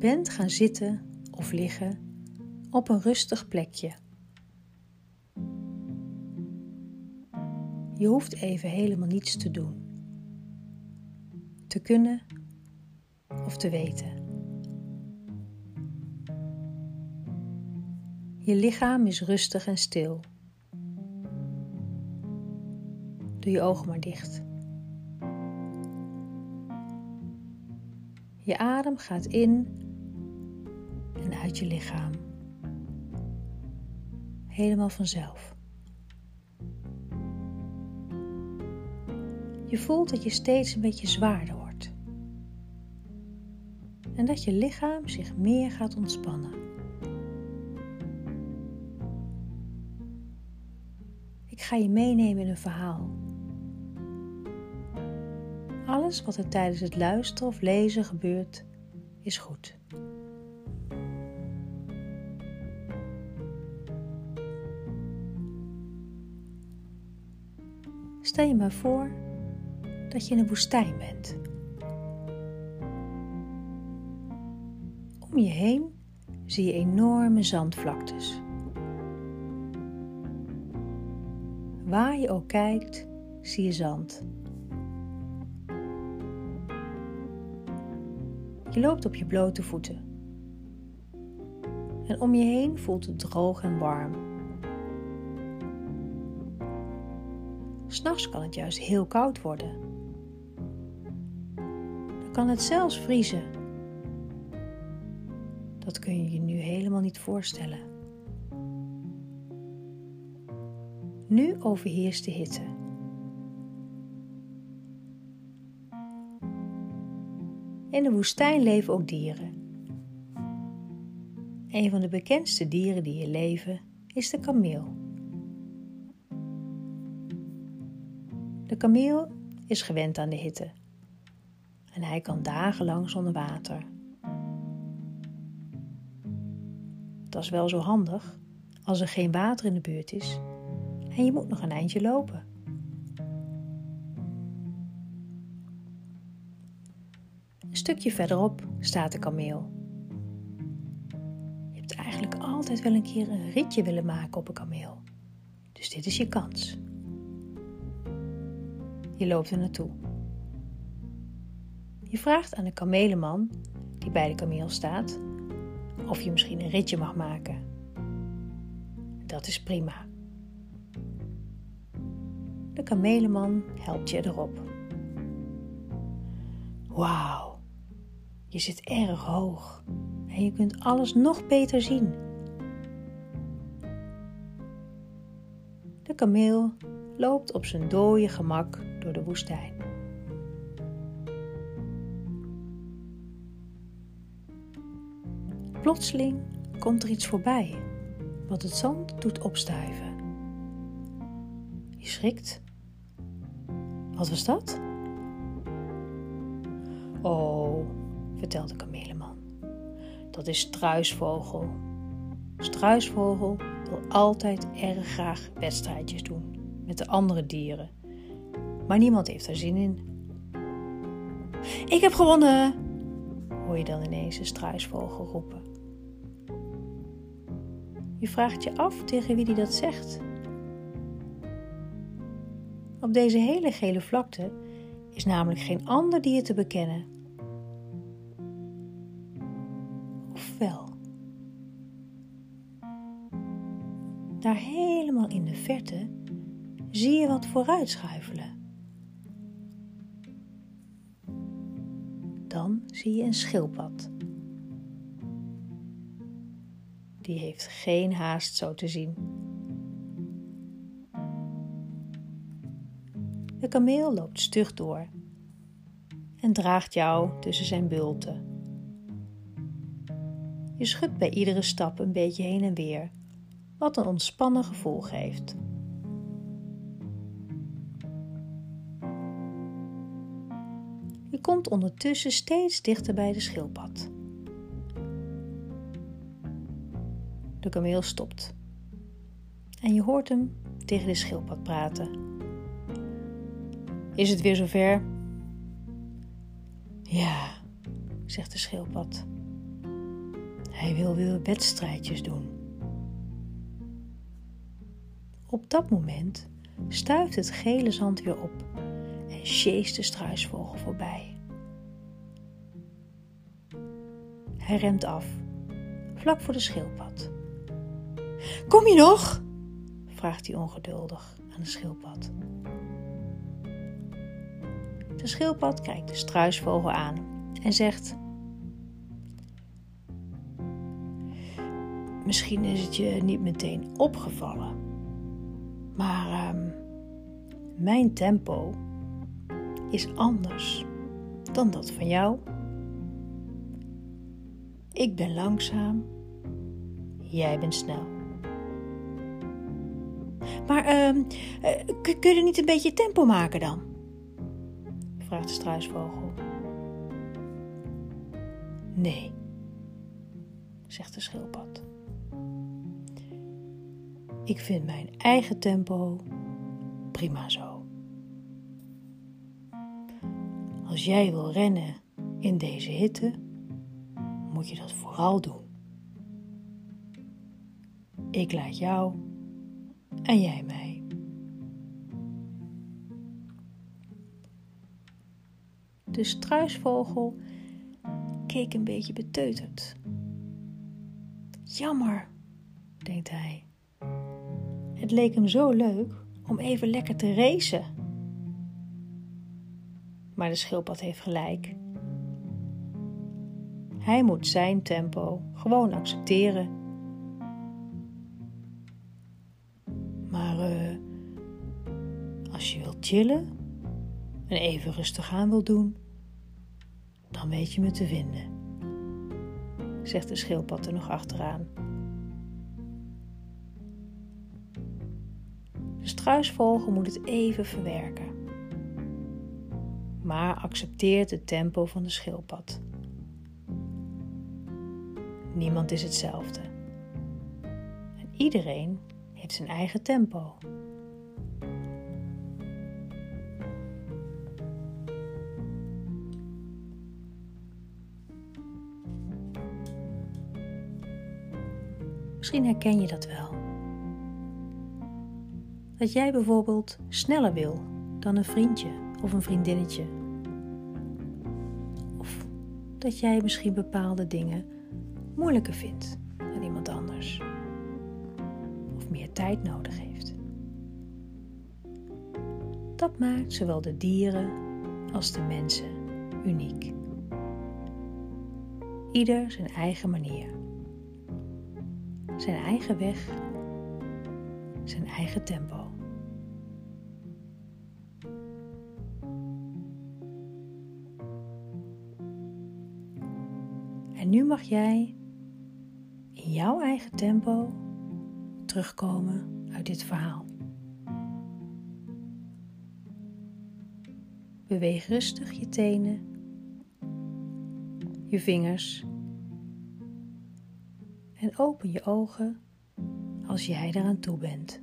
bent gaan zitten of liggen op een rustig plekje. Je hoeft even helemaal niets te doen, te kunnen of te weten. Je lichaam is rustig en stil. Doe je ogen maar dicht. Je adem gaat in en uit je lichaam. Helemaal vanzelf. Je voelt dat je steeds een beetje zwaarder wordt. En dat je lichaam zich meer gaat ontspannen. Ik ga je meenemen in een verhaal. Alles wat er tijdens het luisteren of lezen gebeurt, is goed. Stel je maar voor dat je in een woestijn bent. Om je heen zie je enorme zandvlaktes. Waar je ook kijkt, zie je zand. Je loopt op je blote voeten. En om je heen voelt het droog en warm. S'nachts kan het juist heel koud worden. Dan kan het zelfs vriezen. Dat kun je je nu helemaal niet voorstellen. Nu overheerst de hitte. In de woestijn leven ook dieren. Een van de bekendste dieren die hier leven is de kameel. De kameel is gewend aan de hitte en hij kan dagenlang zonder water. Dat is wel zo handig als er geen water in de buurt is en je moet nog een eindje lopen. Een stukje verderop staat de kameel. Je hebt eigenlijk altijd wel een keer een ritje willen maken op een kameel. Dus dit is je kans. Je loopt er naartoe. Je vraagt aan de kamelenman die bij de kameel staat of je misschien een ritje mag maken. Dat is prima. De kamelenman helpt je erop. Wauw, je zit erg hoog en je kunt alles nog beter zien. De kameel loopt op zijn dode gemak door de woestijn. Plotseling komt er iets voorbij wat het zand doet opstuiven. Je schrikt. Wat was dat? Oh, vertelt de kameleman. Dat is struisvogel. Struisvogel wil altijd erg graag wedstrijdjes doen met de andere dieren. Maar niemand heeft er zin in. Ik heb gewonnen, hoor je dan ineens een struisvogel roepen. Je vraagt je af tegen wie die dat zegt. Op deze hele gele vlakte is namelijk geen ander dier te bekennen. Of wel? Daar helemaal in de verte zie je wat vooruitschuifelen. Dan zie je een schildpad. Die heeft geen haast zo te zien. De kameel loopt stug door en draagt jou tussen zijn bulten. Je schudt bij iedere stap een beetje heen en weer, wat een ontspannen gevoel geeft. Je komt ondertussen steeds dichter bij de schildpad. De kameel stopt en je hoort hem tegen de schildpad praten. Is het weer zover? Ja, zegt de schildpad. Hij wil weer wedstrijdjes doen. Op dat moment stuift het gele zand weer op sjeest de struisvogel voorbij. Hij remt af, vlak voor de schildpad. Kom je nog? vraagt hij ongeduldig aan de schildpad. De schildpad kijkt de struisvogel aan en zegt: Misschien is het je niet meteen opgevallen, maar uh, mijn tempo is anders dan dat van jou. Ik ben langzaam, jij bent snel. Maar uh, kun je niet een beetje tempo maken dan? vraagt de struisvogel. Nee, zegt de schildpad. Ik vind mijn eigen tempo prima zo. Als jij wil rennen in deze hitte, moet je dat vooral doen. Ik laat jou en jij mij. De struisvogel keek een beetje beteuterd. Jammer, denkt hij. Het leek hem zo leuk om even lekker te racen. Maar de schildpad heeft gelijk. Hij moet zijn tempo gewoon accepteren. Maar uh, als je wilt chillen en even rustig aan wil doen, dan weet je me te vinden, zegt de schildpad er nog achteraan. De struisvogel moet het even verwerken, maar accepteert het tempo van de schildpad. Niemand is hetzelfde. En iedereen heeft zijn eigen tempo. Misschien herken je dat wel. Dat jij bijvoorbeeld sneller wil dan een vriendje of een vriendinnetje. Dat jij misschien bepaalde dingen moeilijker vindt dan iemand anders. Of meer tijd nodig heeft. Dat maakt zowel de dieren als de mensen uniek. Ieder zijn eigen manier. Zijn eigen weg. Zijn eigen tempo. Nu mag jij in jouw eigen tempo terugkomen uit dit verhaal. Beweeg rustig je tenen, je vingers en open je ogen als jij eraan toe bent.